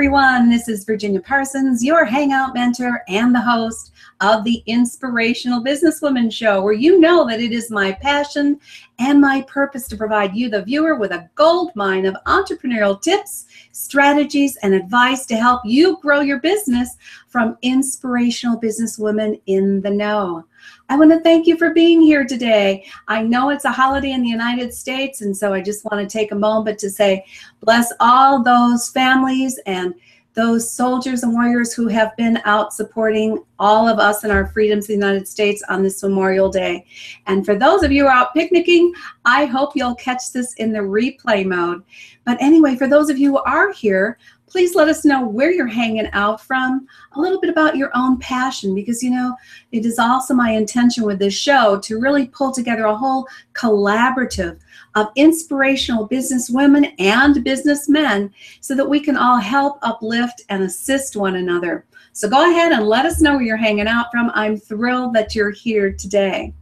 everyone. This is Virginia Parsons, your Hangout mentor and the host of the Inspirational Businesswoman Show, where you know that it is my passion and my purpose to provide you, the viewer, with a gold mine of entrepreneurial tips, strategies, and advice to help you grow your business from inspirational businesswomen in the know. I want to thank you for being here today. I know it's a holiday in the United States, and so I just want to take a moment to say, bless all those families and those soldiers and warriors who have been out supporting all of us and our freedoms in the United States on this Memorial Day. And for those of you out picnicking, I hope you'll catch this in the replay mode. But anyway, for those of you who are here, please let us know where you're hanging out from, a little bit about your own passion, because you know, it is also my intention with this show to really pull together a whole collaborative of inspirational business women and businessmen so that we can all help uplift and assist one another. So go ahead and let us know where you're hanging out from. I'm thrilled that you're here today.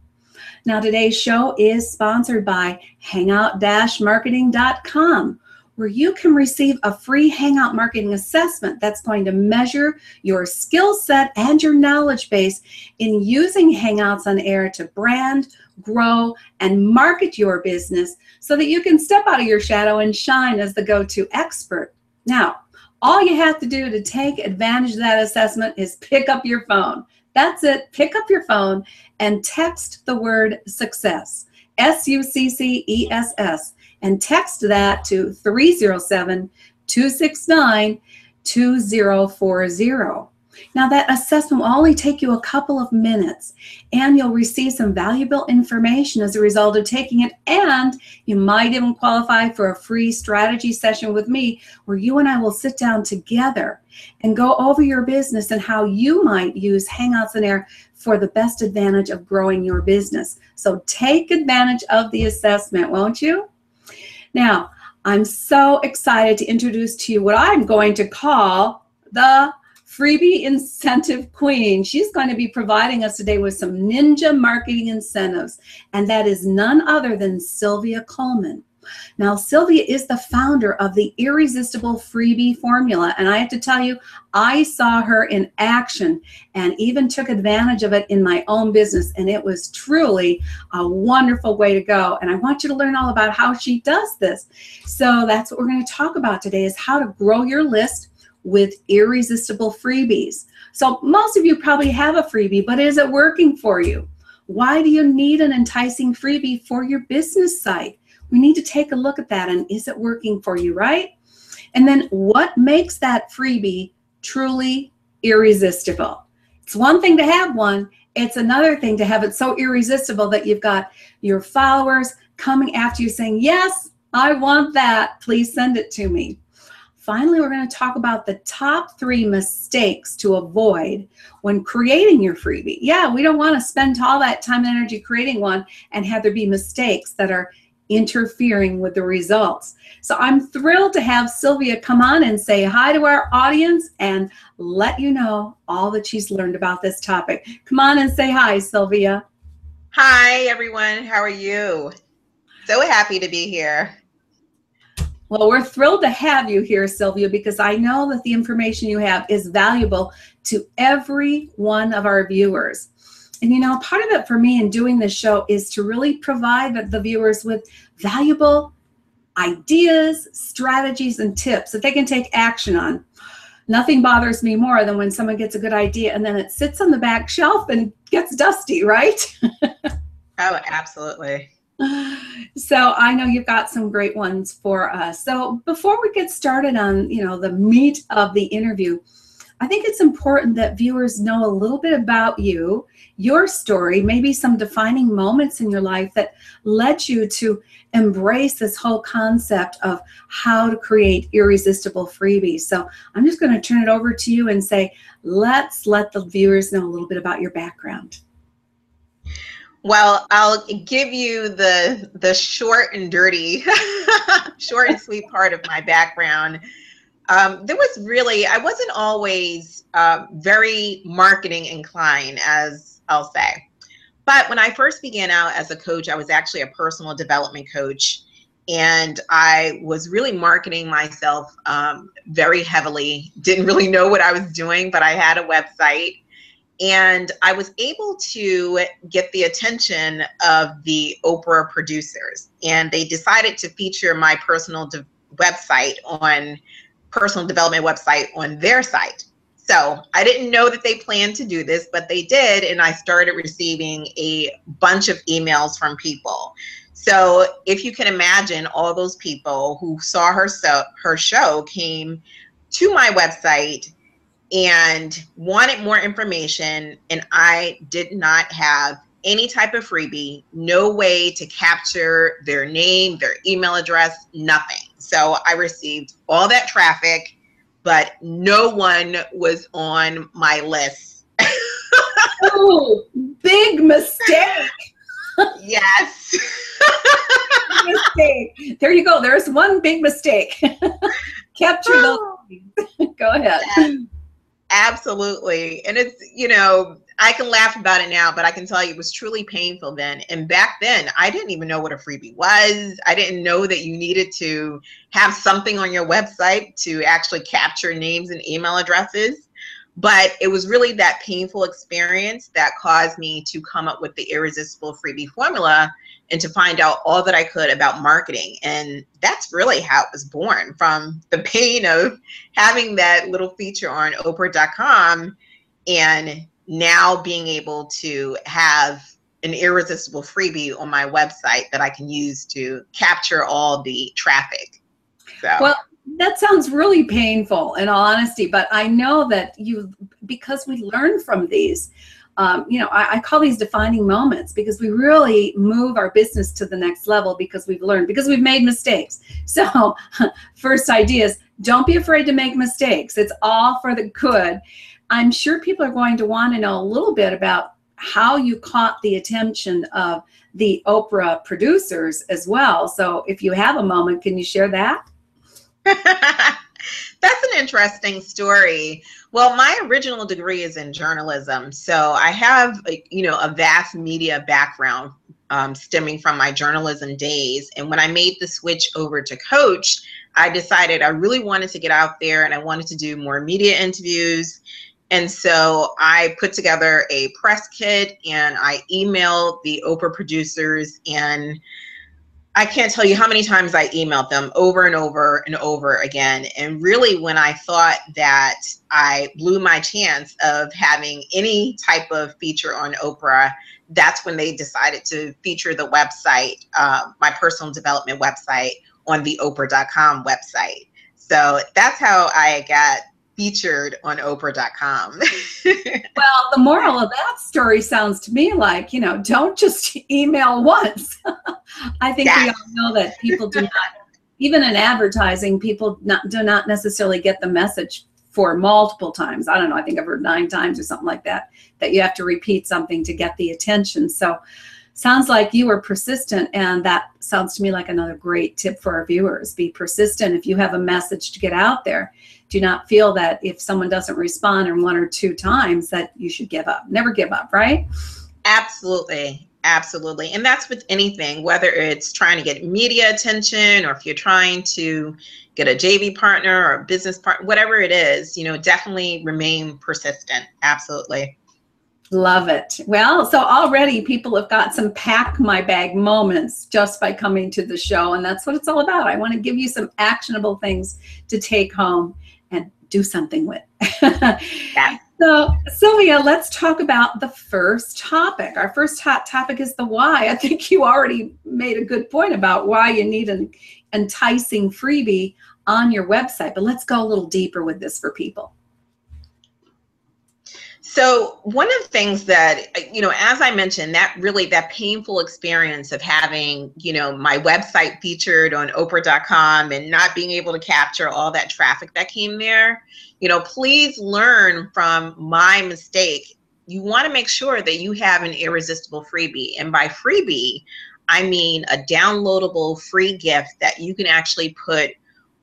Now, today's show is sponsored by hangout-marketing.com where you can receive a free Hangout marketing assessment that's going to measure your skill set and your knowledge base in using Hangouts on Air to brand, grow, and market your business so that you can step out of your shadow and shine as the go to expert. Now, all you have to do to take advantage of that assessment is pick up your phone. That's it. Pick up your phone and text the word success. S U C C E S S and text that to 307 269 2040. Now, that assessment will only take you a couple of minutes, and you'll receive some valuable information as a result of taking it. And you might even qualify for a free strategy session with me where you and I will sit down together and go over your business and how you might use Hangouts on Air for the best advantage of growing your business. So take advantage of the assessment, won't you? Now, I'm so excited to introduce to you what I'm going to call the freebie incentive queen. She's going to be providing us today with some ninja marketing incentives, and that is none other than Sylvia Coleman. Now, Sylvia is the founder of the Irresistible Freebie Formula. And I have to tell you, I saw her in action and even took advantage of it in my own business. And it was truly a wonderful way to go. And I want you to learn all about how she does this. So that's what we're going to talk about today is how to grow your list with irresistible freebies. So most of you probably have a freebie, but is it working for you? Why do you need an enticing freebie for your business site? We need to take a look at that and is it working for you, right? And then what makes that freebie truly irresistible? It's one thing to have one, it's another thing to have it so irresistible that you've got your followers coming after you saying, Yes, I want that. Please send it to me. Finally, we're going to talk about the top three mistakes to avoid when creating your freebie. Yeah, we don't want to spend all that time and energy creating one and have there be mistakes that are interfering with the results. So I'm thrilled to have Sylvia come on and say hi to our audience and let you know all that she's learned about this topic. Come on and say hi, Sylvia. Hi, everyone. How are you? So happy to be here. Well, we're thrilled to have you here, Sylvia, because I know that the information you have is valuable to every one of our viewers. And you know, part of it for me in doing this show is to really provide the viewers with valuable ideas, strategies, and tips that they can take action on. Nothing bothers me more than when someone gets a good idea and then it sits on the back shelf and gets dusty, right? Oh, absolutely. So I know you've got some great ones for us. So before we get started on, you know, the meat of the interview, I think it's important that viewers know a little bit about you, your story, maybe some defining moments in your life that led you to embrace this whole concept of how to create irresistible freebies. So I'm just going to turn it over to you and say, let's let the viewers know a little bit about your background. Well, I'll give you the the short and dirty, short and sweet part of my background um, there was really I wasn't always uh, very marketing inclined, as I'll say. But when I first began out as a coach, I was actually a personal development coach, and I was really marketing myself um, very heavily. Didn't really know what I was doing, but I had a website. And I was able to get the attention of the Oprah producers, and they decided to feature my personal de- website on personal development website on their site. So I didn't know that they planned to do this, but they did. And I started receiving a bunch of emails from people. So if you can imagine, all those people who saw her, so, her show came to my website and wanted more information. And I did not have any type of freebie, no way to capture their name, their email address, nothing. So I received all that traffic, but no one was on my list. oh, big mistake. yes. mistake. There you go. There's one big mistake. Capture those. go ahead. Absolutely. And it's, you know, I can laugh about it now, but I can tell you it was truly painful then. And back then, I didn't even know what a freebie was. I didn't know that you needed to have something on your website to actually capture names and email addresses. But it was really that painful experience that caused me to come up with the irresistible freebie formula and to find out all that I could about marketing. And that's really how it was born from the pain of having that little feature on Oprah.com and now being able to have an irresistible freebie on my website that I can use to capture all the traffic. So. Well, that sounds really painful in all honesty, but I know that you, because we learn from these, um, you know, I, I, call these defining moments because we really move our business to the next level because we've learned, because we've made mistakes. So, first idea is don't be afraid to make mistakes. It's all for the good. I'm sure people are going to want to know a little bit about how you caught the attention of the Oprah producers as well. So if you have a moment, can you share that? That's an interesting story. Well, my original degree is in journalism, so I have, you know, a vast media background um, stemming from my journalism days. And when I made the switch over to coach, I decided I really wanted to get out there and I wanted to do more media interviews and so I put together a press kit and I emailed the Oprah producers and I can't tell you how many times I emailed them over and over and over again. And really, when I thought that I blew my chance of having any type of feature on Oprah, that's when they decided to feature the website, uh, my personal development website, on the Oprah.com website. So that's how I got featured on Oprah.com. well, the moral of that story sounds to me like, you know, don't just email once. I think yes. we all know that people do not, even in advertising, people not, do not necessarily get the message for multiple times. I don't know, I think I've heard nine times or something like that, that you have to repeat something to get the attention. So, sounds like you were persistent and that sounds to me like another great tip for our viewers be persistent if you have a message to get out there do not feel that if someone doesn't respond in one or two times that you should give up. Never give up, right? Absolutely. Absolutely. And that's with anything, whether it's trying to get media attention or if you're trying to get a JV partner or a business partner, whatever it is, you know, definitely remain persistent. Absolutely. Love it. Well, so already people have got some pack my bag moments just by coming to the show. And that's what it's all about. I want to give you some actionable things to take home and do something with. yeah. So, Sylvia, let's talk about the first topic. Our first hot topic is the why. I think you already made a good point about why you need an enticing freebie on your website, but let's go a little deeper with this for people. So one of the things that you know, as I mentioned, that really that painful experience of having you know my website featured on Oprah.com and not being able to capture all that traffic that came there. You know, please learn from my mistake. You want to make sure that you have an irresistible freebie, and by freebie, I mean a downloadable free gift that you can actually put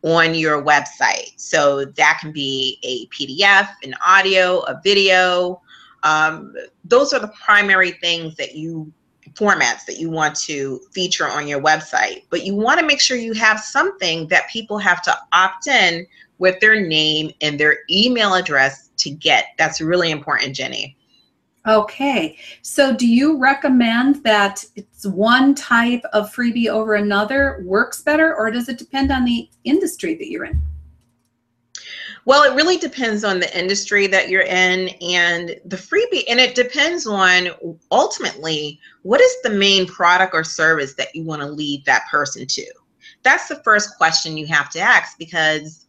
on your website. So that can be a PDF, an audio, a video. Um, those are the primary things that you formats that you want to feature on your website. But you want to make sure you have something that people have to opt in with their name and their email address to get. That's really important, Jenny. Okay, so do you recommend that it's one type of freebie over another works better, or does it depend on the industry that you're in? Well, it really depends on the industry that you're in and the freebie, and it depends on ultimately what is the main product or service that you want to lead that person to. That's the first question you have to ask because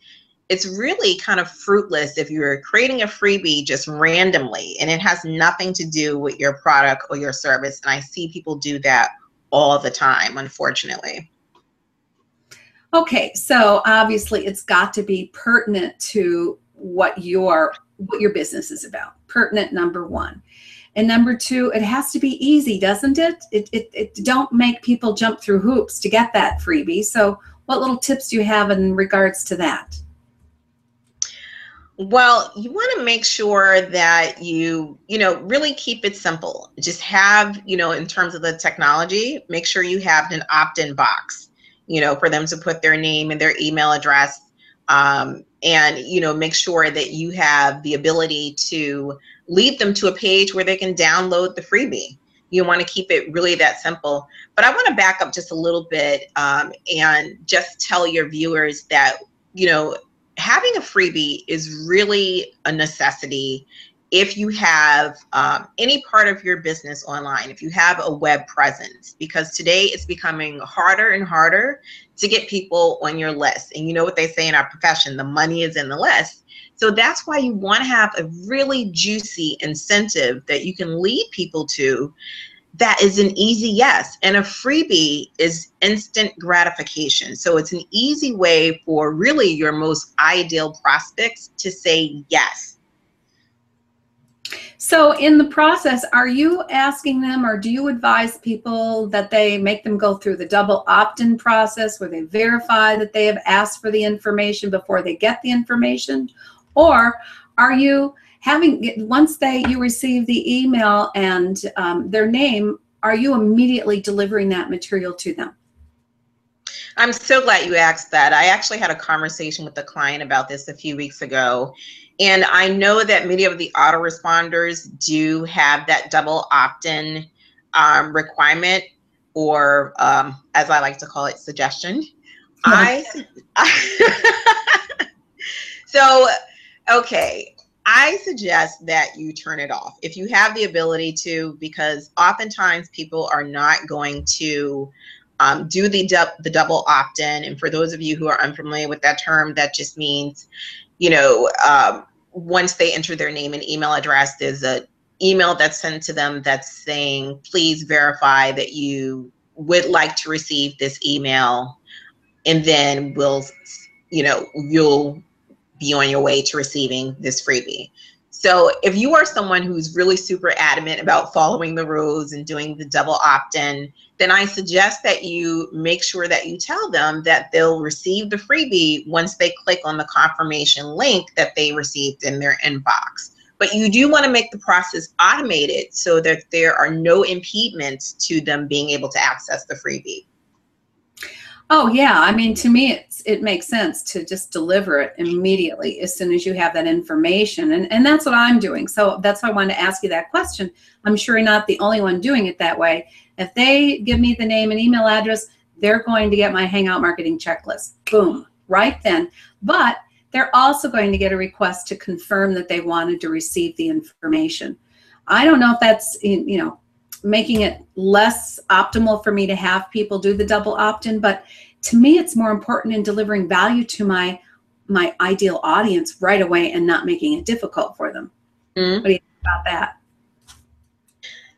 it's really kind of fruitless if you're creating a freebie just randomly and it has nothing to do with your product or your service. And I see people do that all the time, unfortunately. Okay, so obviously it's got to be pertinent to what your what your business is about. Pertinent number one. And number two, it has to be easy, doesn't it? It, it, it don't make people jump through hoops to get that freebie. So what little tips do you have in regards to that? Well, you want to make sure that you, you know, really keep it simple. Just have, you know, in terms of the technology, make sure you have an opt-in box, you know, for them to put their name and their email address. Um, and, you know, make sure that you have the ability to lead them to a page where they can download the freebie. You want to keep it really that simple. But I want to back up just a little bit um, and just tell your viewers that, you know, having a freebie is really a necessity if you have um, any part of your business online, if you have a web presence, because today it's becoming harder and harder to get people on your list. And you know what they say in our profession, the money is in the list. So that's why you want to have a really juicy incentive that you can lead people to that is an easy yes. And a freebie is instant gratification. So it's an easy way for really your most ideal prospects to say yes. So in the process, are you asking them or do you advise people that they make them go through the double opt-in process where they verify that they have asked for the information before they get the information? Or are you having once they you receive the email and um, their name are you immediately delivering that material to them? I'm so glad you asked that. I actually had a conversation with a client about this a few weeks ago and i know that many of the autoresponders do have that double opt-in um, requirement or um, as i like to call it suggestion. I, I so okay I suggest that you turn it off if you have the ability to, because oftentimes people are not going to um, do the, du the double opt-in. And for those of you who are unfamiliar with that term, that just means, you know, um, once they enter their name and email address, there's a email that's sent to them that's saying, please verify that you would like to receive this email. And then we'll, you know, you'll be on your way to receiving this freebie. So if you are someone who's really super adamant about following the rules and doing the double opt-in, then I suggest that you make sure that you tell them that they'll receive the freebie once they click on the confirmation link that they received in their inbox. But you do want to make the process automated so that there are no impediments to them being able to access the freebie. Oh yeah, I mean to me it's it makes sense to just deliver it immediately as soon as you have that information and and that's what I'm doing. So that's why I wanted to ask you that question. I'm sure you're not the only one doing it that way. If they give me the name and email address, they're going to get my Hangout marketing checklist. Boom, right then. But they're also going to get a request to confirm that they wanted to receive the information. I don't know if that's, you know, making it less optimal for me to have people do the double opt-in, but to me it's more important in delivering value to my my ideal audience right away and not making it difficult for them. Mm-hmm. What do you think about that?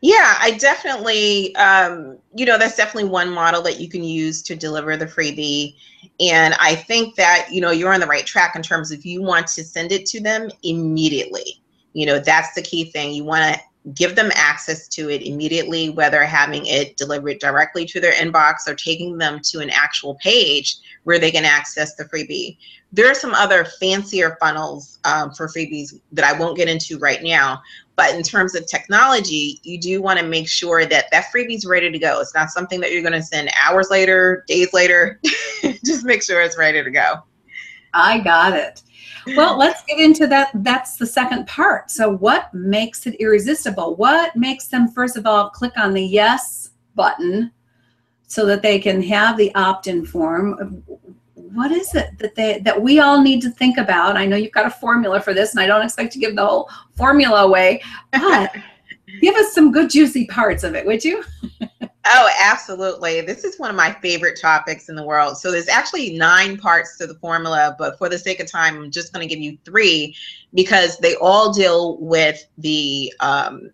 Yeah, I definitely, um, you know, that's definitely one model that you can use to deliver the freebie. And I think that, you know, you're on the right track in terms of you want to send it to them immediately. You know, that's the key thing. You want to give them access to it immediately, whether having it delivered directly to their inbox or taking them to an actual page where they can access the freebie. There are some other fancier funnels um, for freebies that I won't get into right now, but in terms of technology, you do want to make sure that that freebie is ready to go. It's not something that you're going to send hours later, days later. Just make sure it's ready to go. I got it. Well, let's get into that. That's the second part. So, what makes it irresistible? What makes them, first of all, click on the yes button so that they can have the opt in form? what is it that they that we all need to think about? I know you've got a formula for this, and I don't expect to give the whole formula away, but give us some good juicy parts of it, would you? Oh, absolutely. This is one of my favorite topics in the world. So there's actually nine parts to the formula, but for the sake of time, I'm just going to give you three because they all deal with the um,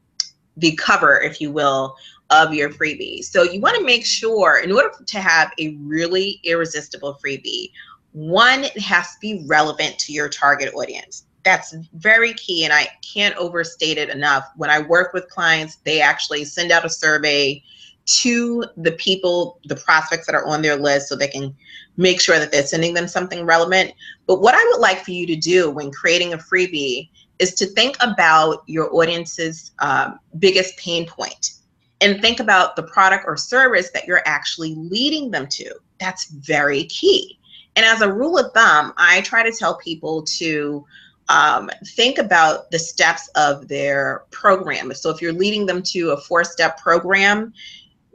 the cover, if you will, of your freebie. So you want to make sure, in order to have a really irresistible freebie, one, it has to be relevant to your target audience. That's very key, and I can't overstate it enough. When I work with clients, they actually send out a survey to the people, the prospects that are on their list, so they can make sure that they're sending them something relevant. But what I would like for you to do when creating a freebie is to think about your audience's um, biggest pain point and think about the product or service that you're actually leading them to. That's very key. And as a rule of thumb, I try to tell people to um, think about the steps of their program. So if you're leading them to a four step program,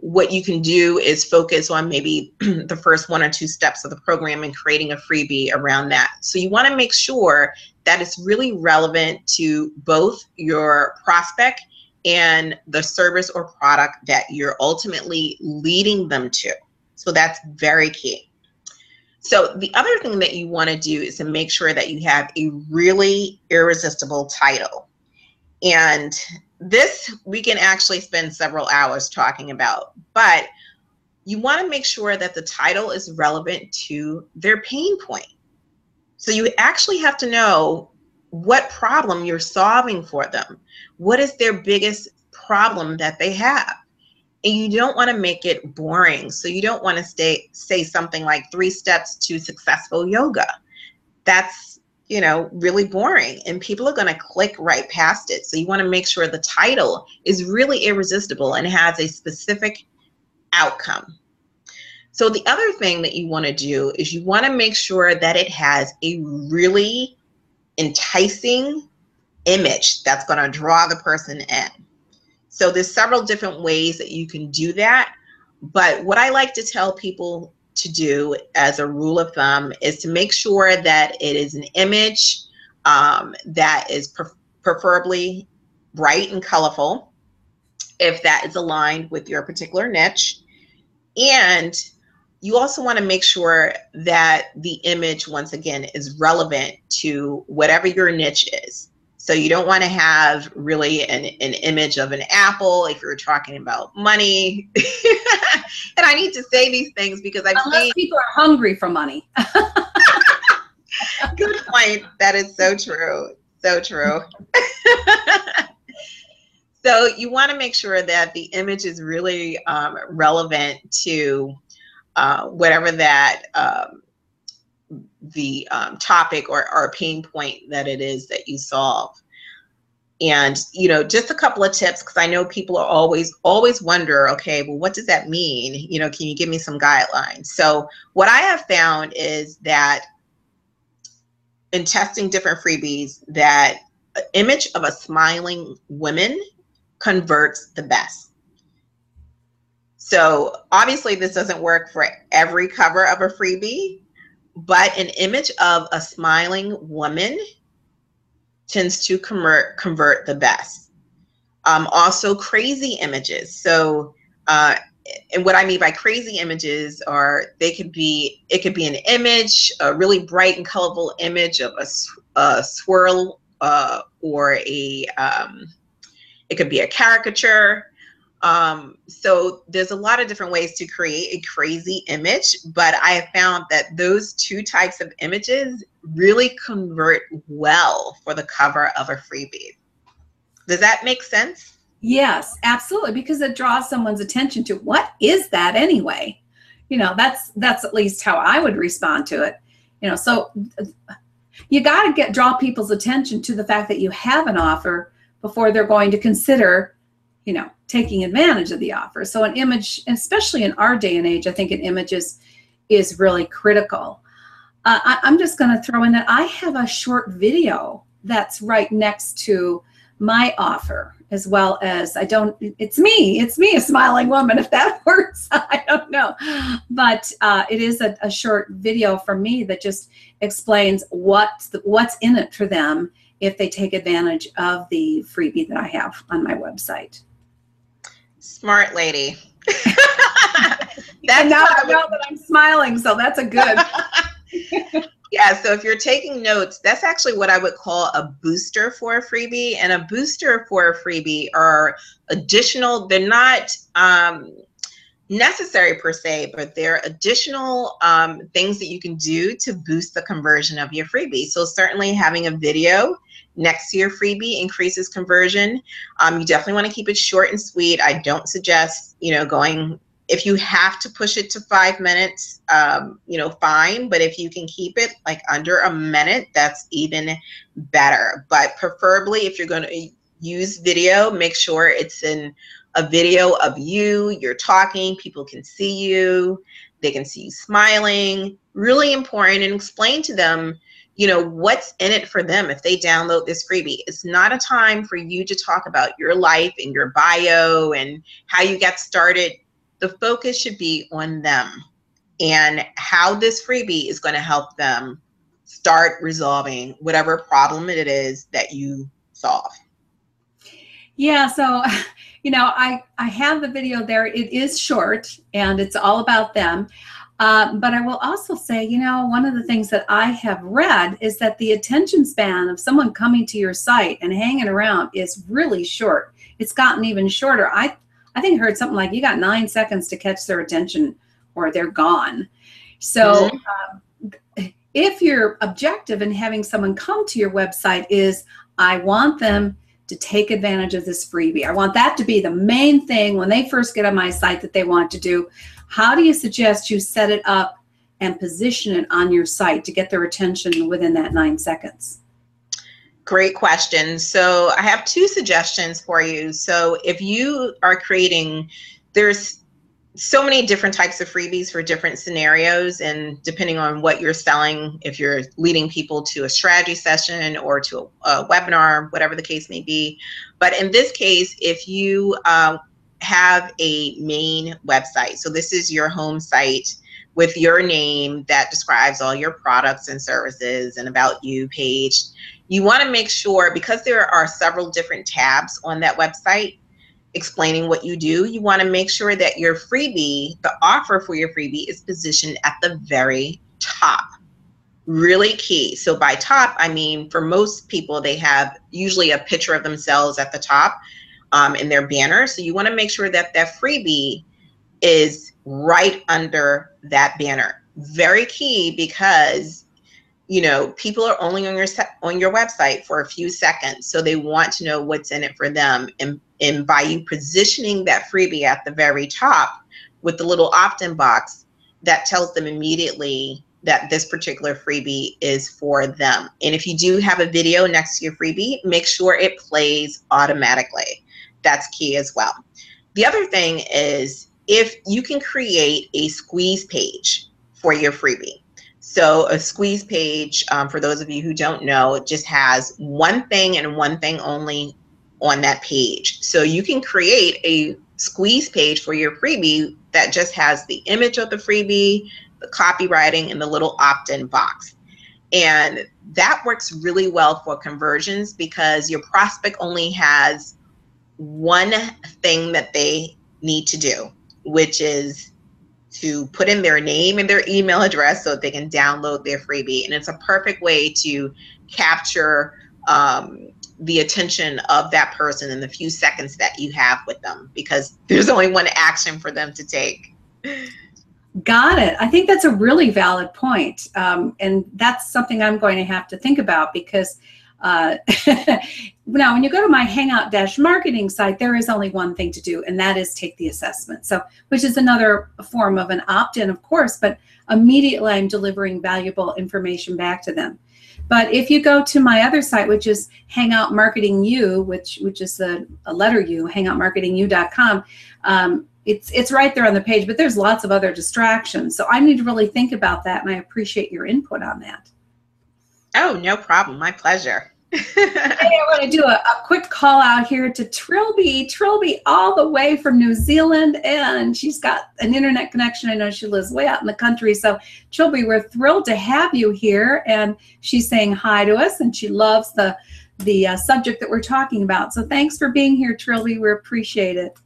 what you can do is focus on maybe the first one or two steps of the program and creating a freebie around that. So you want to make sure that it's really relevant to both your prospect and the service or product that you're ultimately leading them to. So that's very key. So the other thing that you want to do is to make sure that you have a really irresistible title. And this we can actually spend several hours talking about, but you want to make sure that the title is relevant to their pain point. So you actually have to know what problem you're solving for them. What is their biggest problem that they have? And you don't want to make it boring. So you don't want to stay say something like three steps to successful yoga. That's you know, really boring and people are going to click right past it. So you want to make sure the title is really irresistible and has a specific outcome. So the other thing that you want to do is you want to make sure that it has a really enticing image that's going to draw the person in. So there's several different ways that you can do that. But what I like to tell people to do as a rule of thumb is to make sure that it is an image um, that is pre- preferably bright and colorful if that is aligned with your particular niche. And you also want to make sure that the image, once again, is relevant to whatever your niche is. So you don't want to have really an, an image of an apple if you're talking about money. and I need to say these things because I've Unless seen people are hungry for money. Good point. That is so true. So true. so you want to make sure that the image is really um, relevant to uh, whatever that um, the um, topic or, or pain point that it is that you solve. And you know just a couple of tips because i know people are always always wonder okay well what does that mean? You know can you give me some guidelines? So what i have found is that in testing different freebies that image of a smiling woman converts the best. So obviously this doesn't work for every cover of a freebie, but an image of a smiling woman tends to convert convert the best. Um, also, crazy images. So, uh, and what I mean by crazy images are they could be it could be an image, a really bright and colorful image of a, a swirl uh, or a um, it could be a caricature. Um, so there's a lot of different ways to create a crazy image, but I have found that those two types of images really convert well for the cover of a freebie. Does that make sense? Yes, absolutely, because it draws someone's attention to what is that anyway? You know, that's that's at least how I would respond to it. You know, so you got to get draw people's attention to the fact that you have an offer before they're going to consider, you know, taking advantage of the offer. So an image, especially in our day and age, I think an image is is really critical. Uh, I, I'm just going to throw in that I have a short video that's right next to my offer as well as I don't, it's me, it's me, a smiling woman, if that works, I don't know. But uh, it is a, a, short video from me that just explains what's, the, what's in it for them if they take advantage of the freebie that I have on my website. Smart lady. that's and now I know that I'm smiling, so that's a good. Yeah, so if you're taking notes, that's actually what I would call a booster for a freebie. And a booster for a freebie are additional, they're not um, necessary per se, but they're additional um, things that you can do to boost the conversion of your freebie. So certainly having a video next to your freebie increases conversion. Um, you definitely want to keep it short and sweet. I don't suggest, you know, going if you have to push it to five minutes, um, you know, fine. But if you can keep it like under a minute, that's even better. But preferably, if you're going to use video, make sure it's in a video of you, you're talking, people can see you, they can see you smiling. Really important and explain to them, you know, what's in it for them if they download this freebie. It's not a time for you to talk about your life and your bio and how you got started the focus should be on them and how this freebie is going to help them start resolving whatever problem it is that you solve. Yeah, so you know, I I have the video there. It is short and it's all about them. Uh, but I will also say, you know, one of the things that I have read is that the attention span of someone coming to your site and hanging around is really short. It's gotten even shorter. I I think I heard something like you got nine seconds to catch their attention or they're gone. So mm-hmm. um, if your objective in having someone come to your website is, I want them to take advantage of this freebie. I want that to be the main thing when they first get on my site that they want to do. How do you suggest you set it up and position it on your site to get their attention within that nine seconds? Great question. So I have two suggestions for you. So if you are creating, there's so many different types of freebies for different scenarios and depending on what you're selling if you're leading people to a strategy session or to a, a webinar whatever the case may be but in this case if you uh, have a main website so this is your home site with your name that describes all your products and services and about you page you want to make sure because there are several different tabs on that website explaining what you do, you want to make sure that your freebie, the offer for your freebie, is positioned at the very top. Really key. So, by top, I mean for most people, they have usually a picture of themselves at the top um, in their banner. So, you want to make sure that that freebie is right under that banner. Very key because you know people are only on your on your website for a few seconds so they want to know what's in it for them and and by you positioning that freebie at the very top with the little opt-in box that tells them immediately that this particular freebie is for them and if you do have a video next to your freebie make sure it plays automatically that's key as well the other thing is if you can create a squeeze page for your freebie so a squeeze page, um, for those of you who don't know, it just has one thing and one thing only on that page. So you can create a squeeze page for your freebie that just has the image of the freebie, the copywriting, and the little opt in box. And that works really well for conversions because your prospect only has one thing that they need to do, which is to put in their name and their email address so that they can download their freebie. And it's a perfect way to capture um, the attention of that person in the few seconds that you have with them because there's only one action for them to take. Got it. I think that's a really valid point. Um, and that's something I'm going to have to think about because uh, now when you go to my Hangout Dash marketing site, there is only one thing to do, and that is take the assessment. So, which is another form of an opt in, of course, but immediately I'm delivering valuable information back to them. But if you go to my other site, which is Hangout Marketing U, which which is a, a letter U, hangoutmarketingu.com, um, it's it's right there on the page. But there's lots of other distractions, so I need to really think about that, and I appreciate your input on that. Oh, no problem. My pleasure hey, I want to do a, a, quick call out here to Trilby. Trilby, all the way from New Zealand, and she's got an internet connection. I know she lives way out in the country. So, Trilby, we're thrilled to have you here, and she's saying hi to us, and she loves the the uh, subject that we're talking about. So, thanks for being here, Trilby. We appreciate it.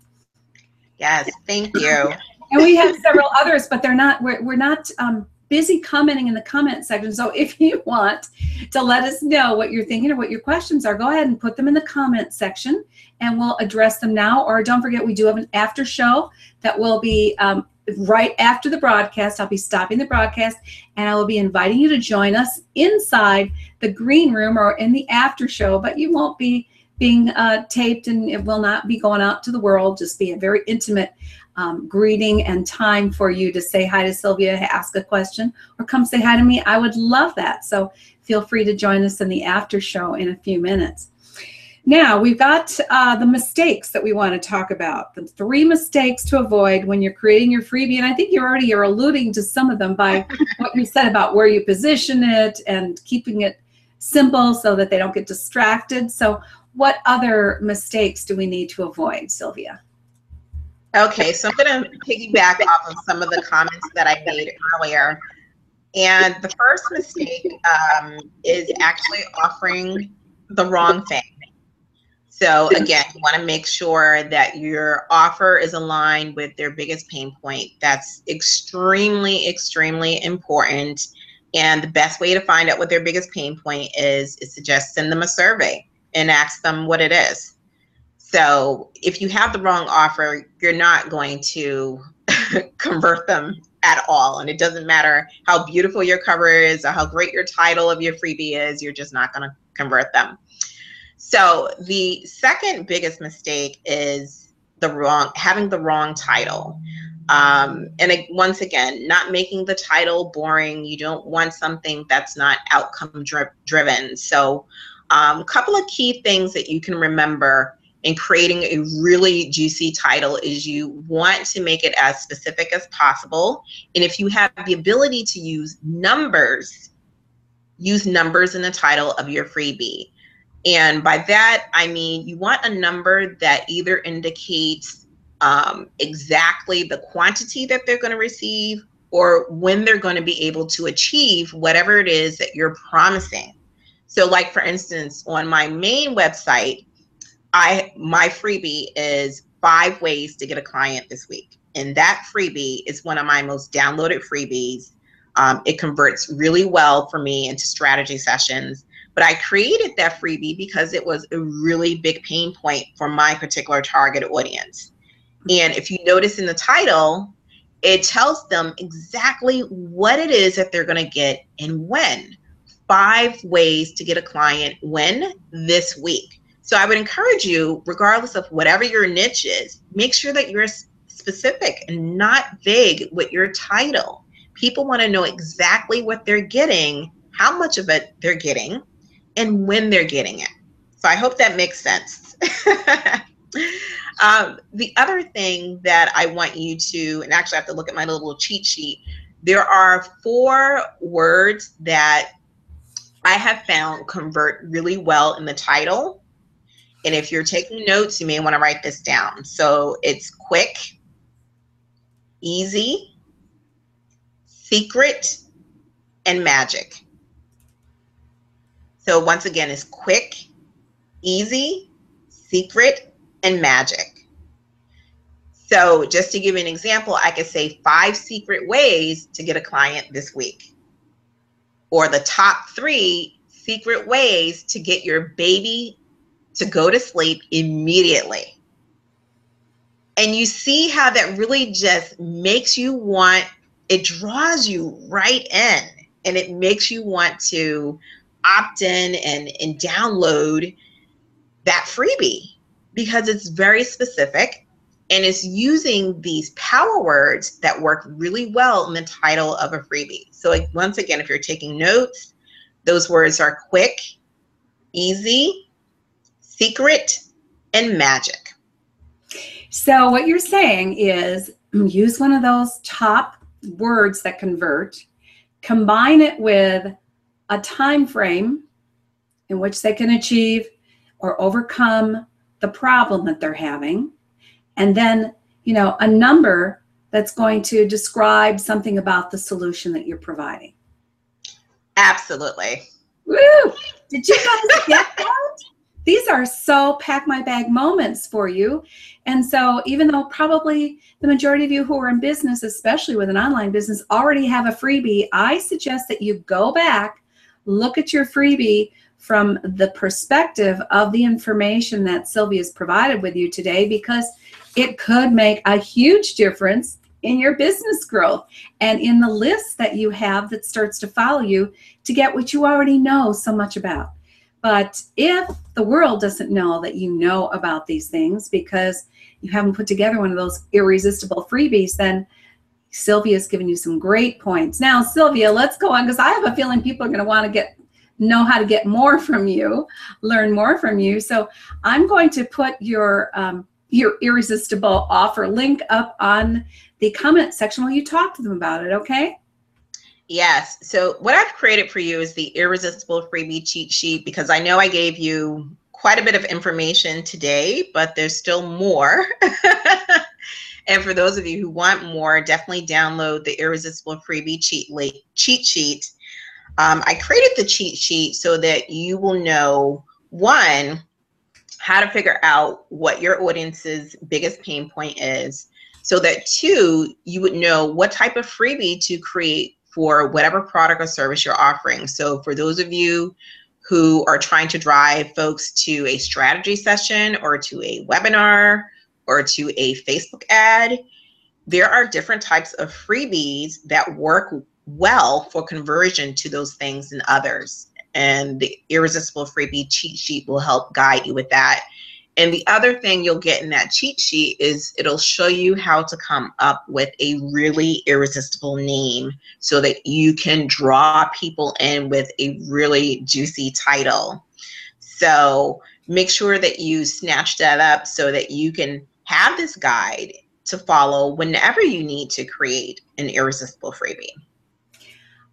Yes, thank you. and we have several others, but they're not. We're, we're not. Um, busy commenting in the comment section. So if you want to let us know what you're thinking or what your questions are, go ahead and put them in the comment section and we'll address them now. Or don't forget, we do have an after show that will be um, right after the broadcast. I'll be stopping the broadcast and I will be inviting you to join us inside the green room or in the after show, but you won't be being uh, taped and it will not be going out to the world. Just be a very intimate um, greeting and time for you to say hi to Sylvia, ask a question, or come say hi to me. I would love that. So feel free to join us in the after show in a few minutes. Now, we've got uh, the mistakes that we want to talk about. The three mistakes to avoid when you're creating your freebie. And I think you already are alluding to some of them by what you said about where you position it and keeping it simple so that they don't get distracted. So, what other mistakes do we need to avoid, Sylvia? Okay, so I'm going to piggyback off of some of the comments that I made earlier. And the first mistake um, is actually offering the wrong thing. So again, you want to make sure that your offer is aligned with their biggest pain point. That's extremely, extremely important. And the best way to find out what their biggest pain point is is to just send them a survey and ask them what it is. So if you have the wrong offer, you're not going to convert them at all. And it doesn't matter how beautiful your cover is or how great your title of your freebie is, you're just not going to convert them. So the second biggest mistake is the wrong having the wrong title. Um, and it, once again, not making the title boring. You don't want something that's not outcome dri- driven. So, a um, couple of key things that you can remember and creating a really juicy title is you want to make it as specific as possible. And if you have the ability to use numbers, use numbers in the title of your freebie. And by that, I mean you want a number that either indicates um, exactly the quantity that they're going to receive or when they're going to be able to achieve whatever it is that you're promising. So, like for instance, on my main website, I my freebie is five ways to get a client this week. And that freebie is one of my most downloaded freebies. Um, it converts really well for me into strategy sessions. But I created that freebie because it was a really big pain point for my particular target audience. And if you notice in the title, it tells them exactly what it is that they're going to get and when. Five ways to get a client when this week. So I would encourage you, regardless of whatever your niche is, make sure that you're specific and not vague with your title. People want to know exactly what they're getting, how much of it they're getting, and when they're getting it. So I hope that makes sense. um, the other thing that I want you to, and actually I have to look at my little cheat sheet, there are four words that I have found convert really well in the title and if you're taking notes, you may want to write this down. So it's quick, easy, secret, and magic. So once again, it's quick, easy, secret, and magic. So just to give you an example, I could say five secret ways to get a client this week. Or the top three secret ways to get your baby to go to sleep immediately. And you see how that really just makes you want, it draws you right in and it makes you want to opt in and, and download that freebie because it's very specific and it's using these power words that work really well in the title of a freebie. So like, once again, if you're taking notes, those words are quick, easy, secret, and magic. So what you're saying is use one of those top words that convert, combine it with a time frame in which they can achieve or overcome the problem that they're having and then you know a number that's going to describe something about the solution that you're providing absolutely Woo! did you guys get that these are so pack my bag moments for you and so even though probably the majority of you who are in business especially with an online business already have a freebie i suggest that you go back look at your freebie from the perspective of the information that Sylvia's provided with you today because it could make a huge difference in your business growth and in the list that you have that starts to follow you to get what you already know so much about. But if the world doesn't know that you know about these things because you haven't put together one of those irresistible freebies, then Sylvia's given you some great points. Now, Sylvia, let's go on because I have a feeling people are going to want to get know how to get more from you, learn more from you. So I'm going to put your um, your irresistible offer link up on the comment section while you talk to them about it. Okay. Yes. So what I've created for you is the irresistible freebie cheat sheet because I know I gave you quite a bit of information today, but there's still more. And for those of you who want more, definitely download the Irresistible Freebie cheat, cheat sheet. Um, I created the cheat sheet so that you will know one, how to figure out what your audience's biggest pain point is, so that two, you would know what type of freebie to create for whatever product or service you're offering. So for those of you who are trying to drive folks to a strategy session or to a webinar or to a Facebook ad, there are different types of freebies that work well for conversion to those things and others. And the irresistible freebie cheat sheet will help guide you with that. And the other thing you'll get in that cheat sheet is it'll show you how to come up with a really irresistible name so that you can draw people in with a really juicy title. So make sure that you snatch that up so that you can have this guide to follow whenever you need to create an irresistible freebie.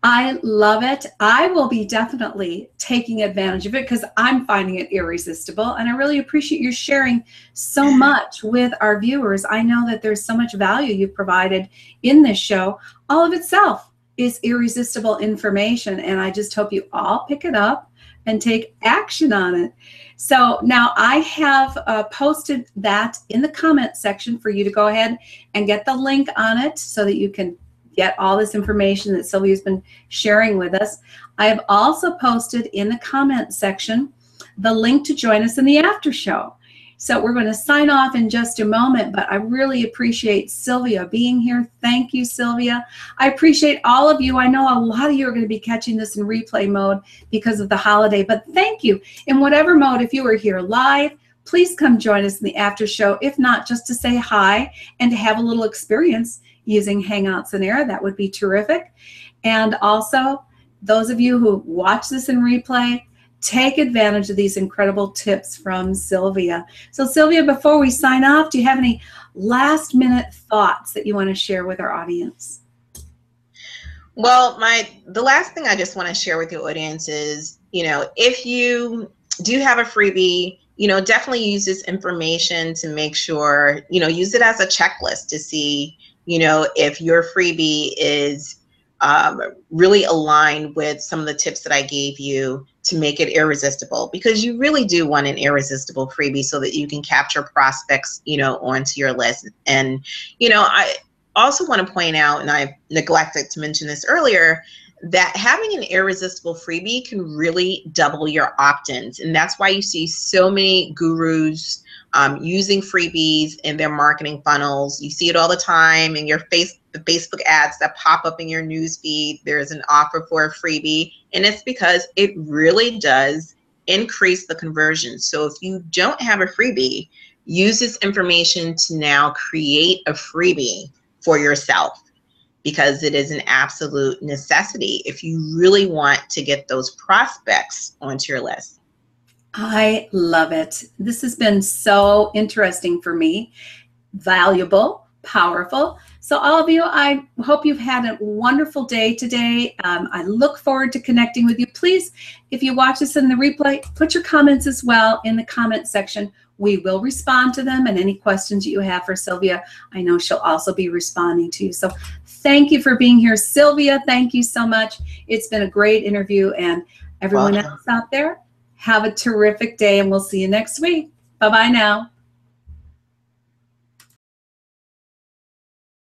I love it. I will be definitely taking advantage of it because I'm finding it irresistible. And I really appreciate you sharing so much with our viewers. I know that there's so much value you've provided in this show. All of itself is irresistible information. And I just hope you all pick it up and take action on it. So now I have uh, posted that in the comment section for you to go ahead and get the link on it so that you can get all this information that Sylvia's been sharing with us. I have also posted in the comment section the link to join us in the after show. So we're going to sign off in just a moment, but I really appreciate Sylvia being here. Thank you, Sylvia. I appreciate all of you. I know a lot of you are going to be catching this in replay mode because of the holiday, but thank you. In whatever mode, if you are here live, please come join us in the after show. If not, just to say hi and to have a little experience using Hangouts on Air, that would be terrific. And also, those of you who watch this in replay, take advantage of these incredible tips from Sylvia. So, Sylvia, before we sign off, do you have any last minute thoughts that you want to share with our audience? Well, my the last thing I just want to share with your audience is, you know, if you do have a freebie, you know, definitely use this information to make sure, you know, use it as a checklist to see, you know, if your freebie is um, really aligned with some of the tips that I gave you to make it irresistible because you really do want an irresistible freebie so that you can capture prospects, you know, onto your list. And, you know, I also want to point out, and I neglected to mention this earlier, that having an irresistible freebie can really double your opt-ins. And that's why you see so many gurus um, using freebies in their marketing funnels. You see it all the time in your face, the Facebook ads that pop up in your news feed. There's an offer for a freebie, and it's because it really does increase the conversion. So if you don't have a freebie, use this information to now create a freebie for yourself because it is an absolute necessity if you really want to get those prospects onto your list. I love it. This has been so interesting for me, valuable, powerful. So, all of you, I hope you've had a wonderful day today. Um, I look forward to connecting with you. Please, if you watch this in the replay, put your comments as well in the comment section. We will respond to them and any questions you have for Sylvia, I know she'll also be responding to you. So, thank you for being here. Sylvia, thank you so much. It's been a great interview. And everyone Welcome. else out there, have a terrific day and we'll see you next week. Bye bye now.